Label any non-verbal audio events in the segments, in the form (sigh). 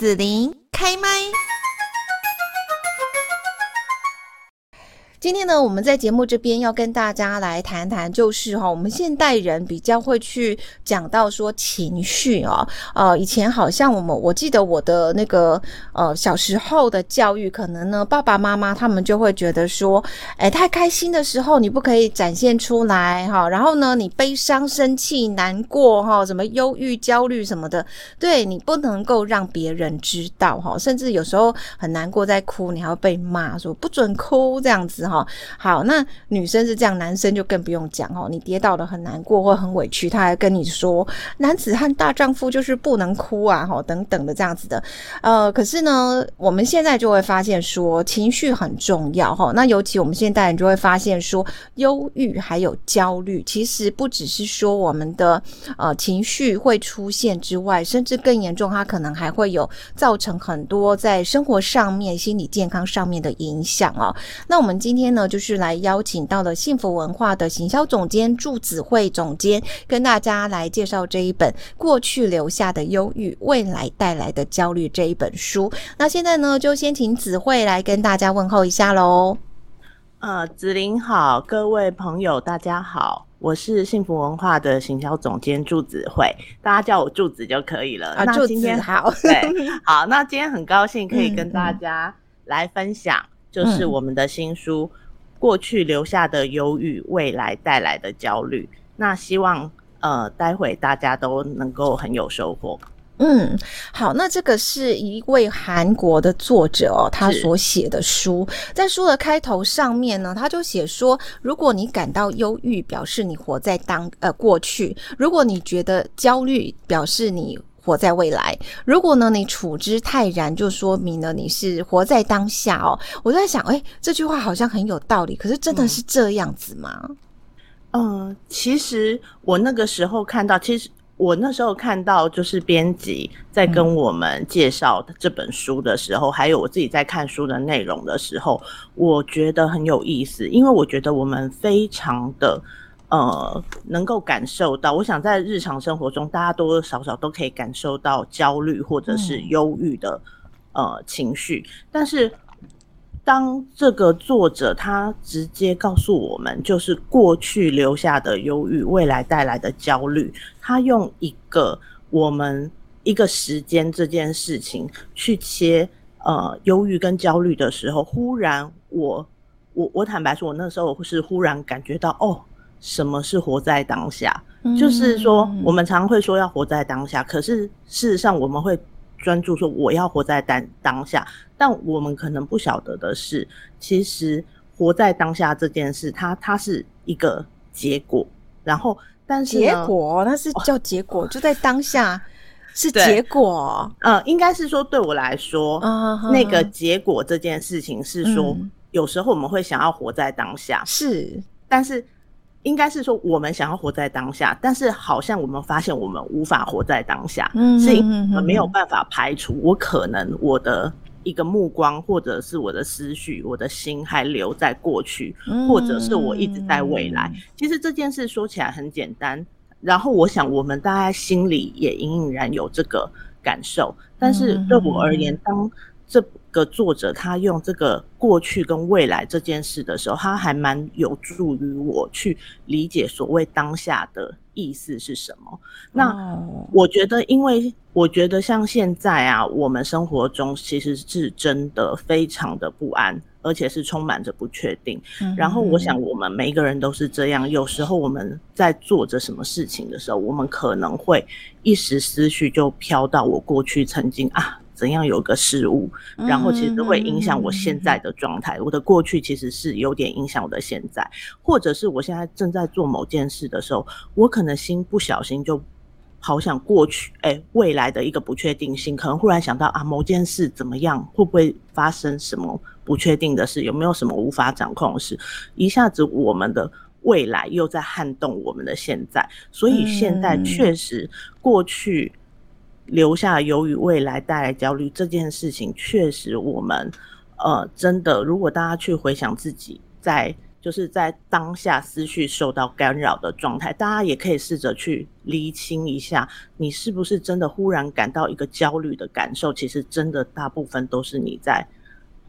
子琳开麦。今天呢，我们在节目这边要跟大家来谈谈，就是哈，我们现代人比较会去讲到说情绪哦，呃，以前好像我们我记得我的那个呃小时候的教育，可能呢爸爸妈妈他们就会觉得说，哎，太开心的时候你不可以展现出来哈，然后呢你悲伤、生气、难过哈，什么忧郁、焦虑什么的，对你不能够让别人知道哈，甚至有时候很难过在哭，你还会被骂说不准哭这样子。好，那女生是这样，男生就更不用讲哦。你跌倒了很难过或很委屈，他还跟你说，男子汉大丈夫就是不能哭啊，哈，等等的这样子的。呃，可是呢，我们现在就会发现说，情绪很重要哈。那尤其我们现代人就会发现说，忧郁还有焦虑，其实不只是说我们的呃情绪会出现之外，甚至更严重，它可能还会有造成很多在生活上面、心理健康上面的影响哦。那我们今天。今天呢，就是来邀请到了幸福文化的行销总监祝子慧总监，跟大家来介绍这一本《过去留下的忧郁，未来带来的焦虑》这一本书。那现在呢，就先请子慧来跟大家问候一下喽。呃，子琳好，各位朋友大家好，我是幸福文化的行销总监祝子慧，大家叫我祝子就可以了。啊，祝子好，对，好，那今天很高兴可以跟大家来分享。就是我们的新书，嗯、过去留下的忧郁，未来带来的焦虑。那希望呃，待会大家都能够很有收获。嗯，好，那这个是一位韩国的作者哦，他所写的书，在书的开头上面呢，他就写说，如果你感到忧郁，表示你活在当呃过去；如果你觉得焦虑，表示你。活在未来。如果呢，你处之泰然，就说明了你是活在当下哦。我在想，哎、欸，这句话好像很有道理，可是真的是这样子吗？嗯，呃、其实我那个时候看到，其实我那时候看到，就是编辑在跟我们介绍这本书的时候，嗯、还有我自己在看书的内容的时候，我觉得很有意思，因为我觉得我们非常的。呃，能够感受到，我想在日常生活中，大家多多少少都可以感受到焦虑或者是忧郁的、嗯、呃情绪。但是，当这个作者他直接告诉我们，就是过去留下的忧郁，未来带来的焦虑，他用一个我们一个时间这件事情去切呃忧郁跟焦虑的时候，忽然我我我坦白说，我那时候是忽然感觉到哦。什么是活在当下？嗯、就是说，我们常会说要活在当下，可是事实上我们会专注说我要活在当当下，但我们可能不晓得的是，其实活在当下这件事，它它是一个结果，然后但是结果？那是叫结果，哦、就在当下是结果。呃，应该是说对我来说，哦、那个结果这件事情是说，嗯、有时候我们会想要活在当下，是，但是。应该是说，我们想要活在当下，但是好像我们发现我们无法活在当下，嗯，是因为我们没有办法排除我可能我的一个目光，或者是我的思绪，我的心还留在过去，或者是我一直在未来。其实这件事说起来很简单，然后我想我们大家心里也隐隐然有这个感受，但是对我而言，当这个作者他用这个过去跟未来这件事的时候，他还蛮有助于我去理解所谓当下的意思是什么。那我觉得，因为我觉得像现在啊，我们生活中其实是真的非常的不安，而且是充满着不确定。然后我想，我们每一个人都是这样。有时候我们在做着什么事情的时候，我们可能会一时思绪就飘到我过去曾经啊。怎样有个失误，然后其实都会影响我现在的状态。我的过去其实是有点影响我的现在，或者是我现在正在做某件事的时候，我可能心不小心就好想过去，哎，未来的一个不确定性，可能忽然想到啊，某件事怎么样，会不会发生什么不确定的事，有没有什么无法掌控的事，一下子我们的未来又在撼动我们的现在，所以现在确实过去。留下由于，未来带来焦虑这件事情，确实我们呃真的，如果大家去回想自己在就是在当下思绪受到干扰的状态，大家也可以试着去厘清一下，你是不是真的忽然感到一个焦虑的感受？其实真的大部分都是你在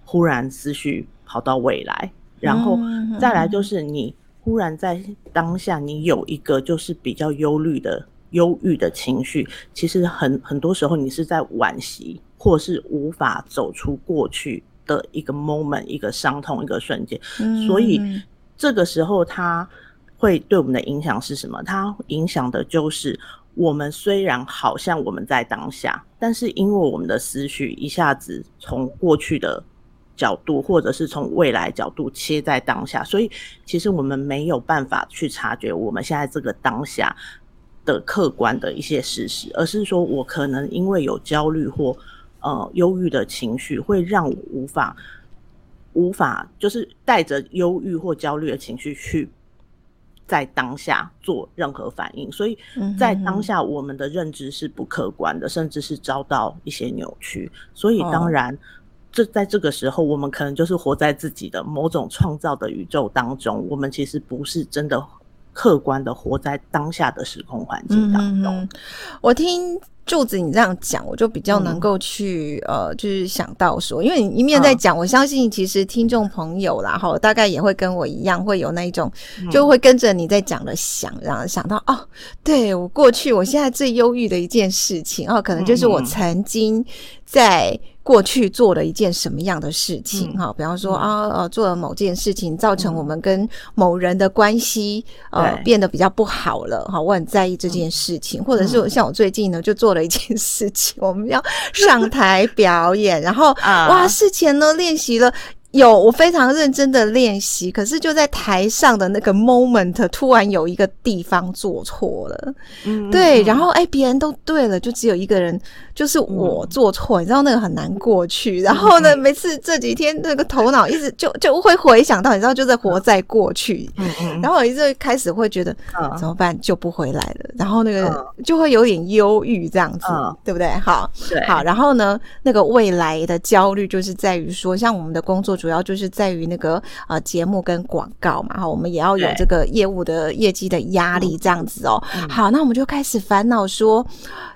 忽然思绪跑到未来，然后再来就是你忽然在当下，你有一个就是比较忧虑的忧郁的情绪，其实很很多时候你是在惋惜，或是无法走出过去。的一个 moment，一个伤痛，一个瞬间，嗯，所以这个时候它会对我们的影响是什么？它影响的就是我们虽然好像我们在当下，但是因为我们的思绪一下子从过去的角度，或者是从未来角度切在当下，所以其实我们没有办法去察觉我们现在这个当下的客观的一些事实，而是说我可能因为有焦虑或呃，忧郁的情绪会让我无法无法，就是带着忧郁或焦虑的情绪去在当下做任何反应，所以在当下我们的认知是不客观的，甚至是遭到一些扭曲。所以当然，这在这个时候，我们可能就是活在自己的某种创造的宇宙当中，我们其实不是真的客观的活在当下的时空环境当中。我听。柱子，你这样讲，我就比较能够去、嗯、呃，就是想到说，因为你一面在讲、嗯，我相信其实听众朋友啦，哈，大概也会跟我一样，会有那一种，就会跟着你在讲的想，然后想到哦，对我过去，我现在最忧郁的一件事情，哦，可能就是我曾经在。过去做了一件什么样的事情？哈、嗯，比方说、嗯、啊，呃，做了某件事情，造成我们跟某人的关系、嗯、呃变得比较不好了。哈，我很在意这件事情，嗯、或者是像我最近呢，就做了一件事情，我们要上台表演，然后 (laughs) 哇，事前呢练习了。有，我非常认真的练习，可是就在台上的那个 moment，突然有一个地方做错了，嗯，对，然后哎，别人都对了，就只有一个人，就是我做错，嗯，你知道那个很难过去。然后呢，嗯，每次这几天那个头脑一直就就会回想到，你知道，就在活在过去，嗯嗯，然后我一直开始会觉得，嗯，怎么办，救不回来了，然后那个就会有点忧郁这样子，嗯，对不对？好，对，好，然后呢，那个未来的焦虑就是在于说，像我们的工作。主要就是在于那个呃节目跟广告嘛，哈，我们也要有这个业务的业绩的压力这样子哦。好，那我们就开始烦恼说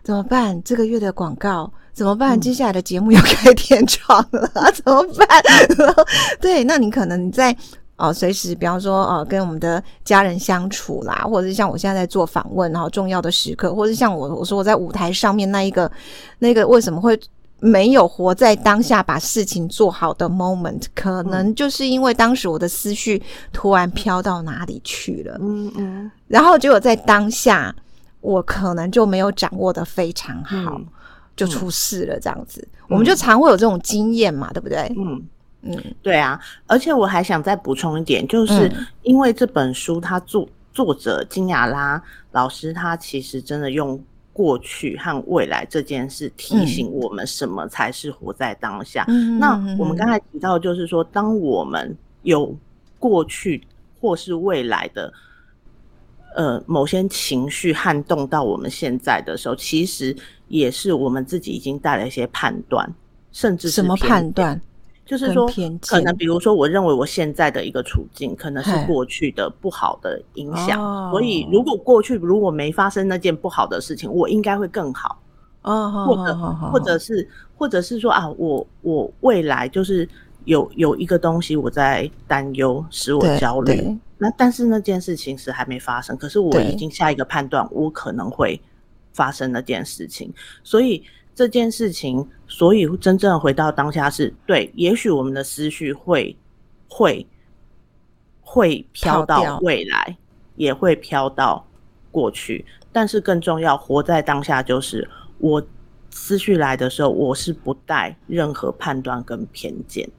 怎么办？这个月的广告怎么办？接下来的节目要开天窗了，(laughs) 怎么办？(laughs) 对，那你可能在哦随时，比方说呃跟我们的家人相处啦，或者是像我现在在做访问，然后重要的时刻，或者是像我我说我在舞台上面那一个那个为什么会？没有活在当下，把事情做好的 moment，可能就是因为当时我的思绪突然飘到哪里去了，嗯嗯，然后结果在当下，我可能就没有掌握得非常好，嗯、就出事了，这样子、嗯，我们就常会有这种经验嘛，对不对？嗯。嗯，对啊，而且我还想再补充一点，就是因为这本书，它作作者金雅拉老师，他其实真的用。过去和未来这件事提醒我们什么才是活在当下。嗯、那我们刚才提到，就是说，当我们有过去或是未来的呃某些情绪撼动到我们现在的时候，其实也是我们自己已经带了一些判断，甚至是什么判断？就是说，可能比如说，我认为我现在的一个处境，可能是过去的不好的影响，所以如果过去如果没发生那件不好的事情，我应该会更好。哦，或者或者是或者是说啊，我我未来就是有有一个东西我在担忧，使我焦虑。那但是那件事情是还没发生，可是我已经下一个判断，我可能会发生那件事情，所以。这件事情，所以真正回到当下是对。也许我们的思绪会会会飘到未来，也会飘到过去。但是更重要，活在当下就是我思绪来的时候，我是不带任何判断跟偏见。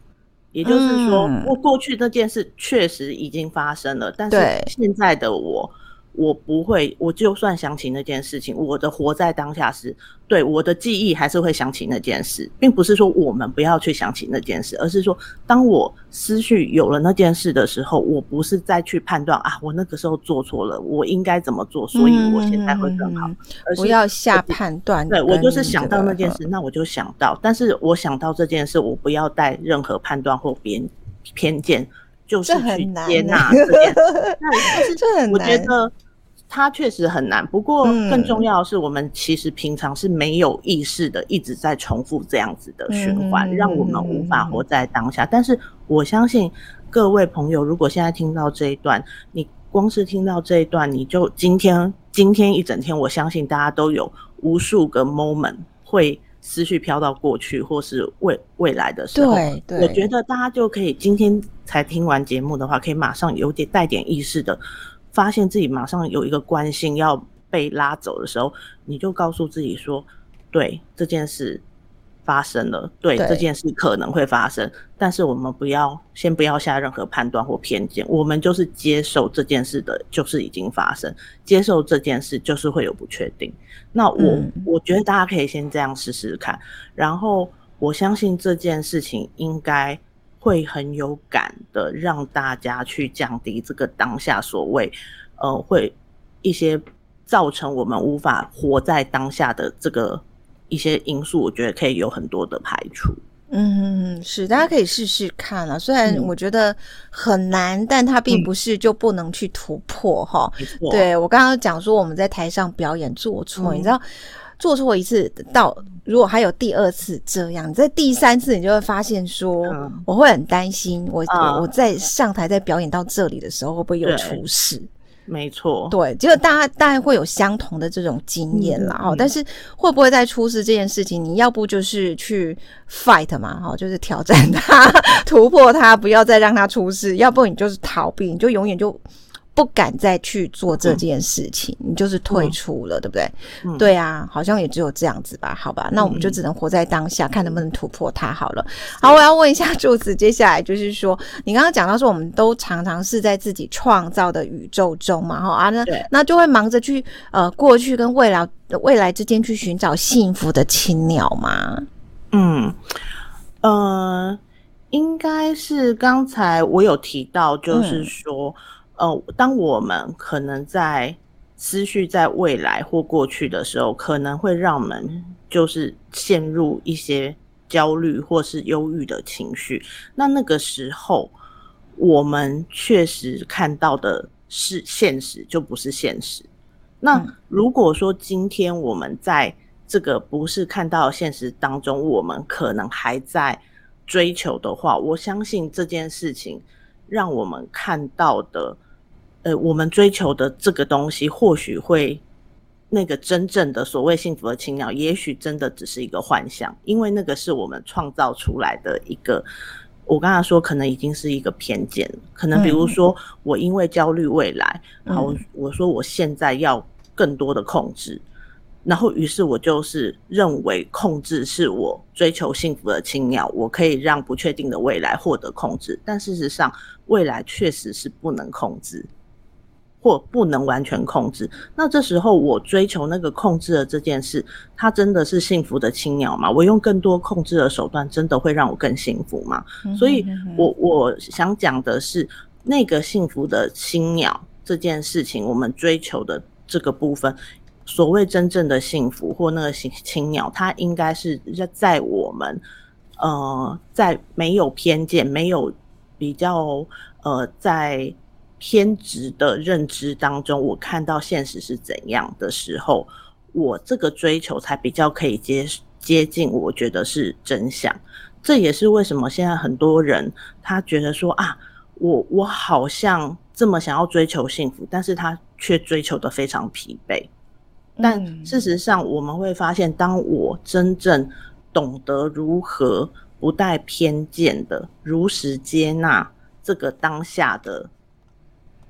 也就是说，我过去那件事确实已经发生了，但是现在的我。我不会，我就算想起那件事情，我的活在当下是对我的记忆还是会想起那件事，并不是说我们不要去想起那件事，而是说当我思绪有了那件事的时候，我不是再去判断啊，我那个时候做错了，我应该怎么做，所以我现在会更好，嗯、而是不要下判断。对，我就是想到那件事，那我就想到，但是我想到这件事，我不要带任何判断或偏偏见。就是去接纳这件事。(laughs) 那这很难，我觉得它确实很难。不过更重要的是，我们其实平常是没有意识的一直在重复这样子的循环，让我们无法活在当下。但是我相信各位朋友，如果现在听到这一段，你光是听到这一段，你就今天今天一整天，我相信大家都有无数个 moment 会。思绪飘到过去或是未未来的时候，对，对，我觉得大家就可以今天才听完节目的话，可以马上有点带点意识的，发现自己马上有一个关心要被拉走的时候，你就告诉自己说，对这件事。发生了，对，对这件事可能会发生，但是我们不要先不要下任何判断或偏见，我们就是接受这件事的，就是已经发生，接受这件事就是会有不确定。那我、嗯、我觉得大家可以先这样试试看，然后我相信这件事情应该会很有感的，让大家去降低这个当下所谓呃会一些造成我们无法活在当下的这个。一些因素，我觉得可以有很多的排除。嗯，是，大家可以试试看啊。虽然我觉得很难，嗯、但它并不是就不能去突破哈。嗯、对，我刚刚讲说，我们在台上表演做错，嗯、你知道，做错一次到如果还有第二次这样，你在第三次你就会发现说，嗯、我会很担心我，我、嗯、我在上台在表演到这里的时候会不会有出事。没错，对，就是大家大概会有相同的这种经验啦，哦、嗯，但是会不会再出事这件事情，你要不就是去 fight 嘛，哈，就是挑战他，(laughs) 突破他，不要再让他出事，要不你就是逃避，你就永远就。不敢再去做这件事情，嗯、你就是退出了，嗯、对不对？嗯、对啊，好像也只有这样子吧？好吧，嗯、那我们就只能活在当下，看能不能突破它好了。好，我要问一下柱子，接下来就是说，你刚刚讲到说，我们都常常是在自己创造的宇宙中嘛，哈啊，那那就会忙着去呃过去跟未来未来之间去寻找幸福的青鸟吗？嗯，呃，应该是刚才我有提到，就是说。嗯呃，当我们可能在思绪在未来或过去的时候，可能会让我们就是陷入一些焦虑或是忧郁的情绪。那那个时候，我们确实看到的是现实，就不是现实。那如果说今天我们在这个不是看到现实当中，我们可能还在追求的话，我相信这件事情让我们看到的。呃，我们追求的这个东西，或许会那个真正的所谓幸福的青鸟，也许真的只是一个幻想，因为那个是我们创造出来的一个。我刚才说，可能已经是一个偏见，可能比如说，我因为焦虑未来，嗯、好，我说我现在要更多的控制，然后于是我就是认为控制是我追求幸福的青鸟，我可以让不确定的未来获得控制，但事实上，未来确实是不能控制。或不能完全控制，那这时候我追求那个控制的这件事，它真的是幸福的青鸟吗？我用更多控制的手段，真的会让我更幸福吗？所以我我想讲的是，那个幸福的青鸟这件事情，我们追求的这个部分，所谓真正的幸福或那个青青鸟，它应该是在我们呃，在没有偏见、没有比较呃，在。偏执的认知当中，我看到现实是怎样的时候，我这个追求才比较可以接接近，我觉得是真相。这也是为什么现在很多人他觉得说啊，我我好像这么想要追求幸福，但是他却追求的非常疲惫。但事实上，我们会发现，当我真正懂得如何不带偏见的如实接纳这个当下的。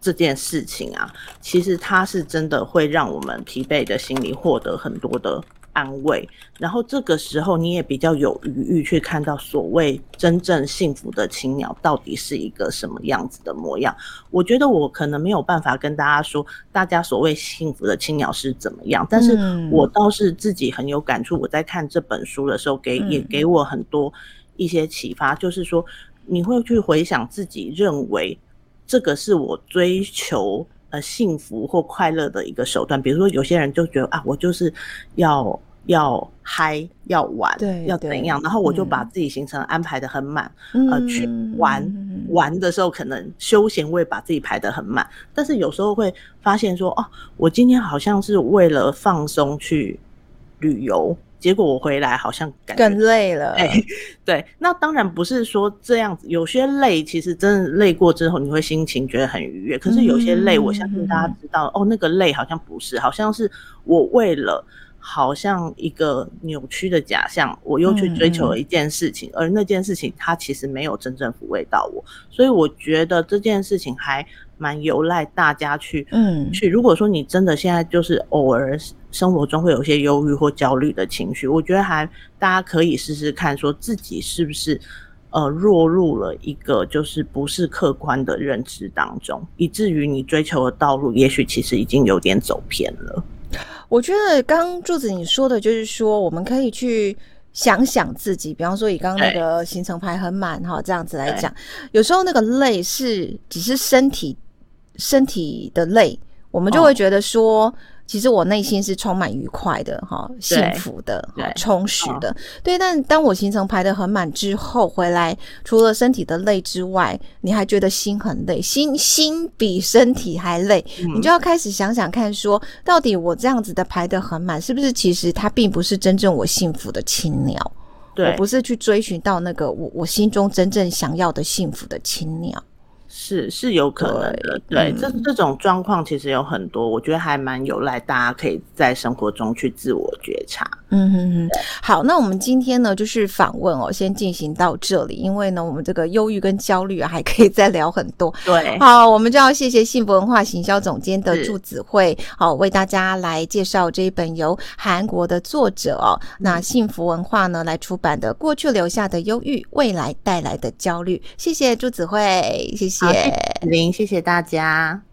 这件事情啊，其实它是真的会让我们疲惫的心理获得很多的安慰，然后这个时候你也比较有余裕去看到所谓真正幸福的青鸟到底是一个什么样子的模样。我觉得我可能没有办法跟大家说，大家所谓幸福的青鸟是怎么样，但是我倒是自己很有感触。我在看这本书的时候，给也给我很多一些启发，就是说你会去回想自己认为。这个是我追求呃幸福或快乐的一个手段。比如说，有些人就觉得啊，我就是要要嗨，要玩，要怎样，然后我就把自己行程安排的很满，嗯、呃，去玩，玩的时候可能休闲会把自己排的很满，但是有时候会发现说，哦，我今天好像是为了放松去旅游。结果我回来好像感觉更累了。(laughs) 哎、欸，对，那当然不是说这样子，有些累其实真的累过之后，你会心情觉得很愉悦。可是有些累，我相信大家知道，嗯、哦，那个累好像不是，好像是我为了好像一个扭曲的假象，我又去追求了一件事情，嗯、而那件事情它其实没有真正抚慰到我，所以我觉得这件事情还。蛮有赖大家去，嗯，去。如果说你真的现在就是偶尔生活中会有些忧郁或焦虑的情绪，我觉得还大家可以试试看，说自己是不是呃落入了一个就是不是客观的认知当中，以至于你追求的道路，也许其实已经有点走偏了。我觉得刚柱子你说的就是说，我们可以去。想想自己，比方说以刚刚那个行程排很满哈，这样子来讲，有时候那个累是只是身体身体的累，我们就会觉得说。哦其实我内心是充满愉快的哈，幸福的，充实的，对。但当我行程排得很满之后回来，除了身体的累之外，你还觉得心很累，心心比身体还累，你就要开始想想看，说到底我这样子的排得很满，是不是其实它并不是真正我幸福的青鸟？我不是去追寻到那个我我心中真正想要的幸福的青鸟。是是有可能的，对，对嗯、这这种状况其实有很多，我觉得还蛮有赖大家可以在生活中去自我觉察。嗯哼哼，好，那我们今天呢就是访问哦，先进行到这里，因为呢我们这个忧郁跟焦虑啊还可以再聊很多。对，好，我们就要谢谢幸福文化行销总监的祝子慧，好为大家来介绍这一本由韩国的作者哦，嗯、那幸福文化呢来出版的《过去留下的忧郁，未来带来的焦虑》。谢谢祝子慧，谢谢。林，谢谢大家。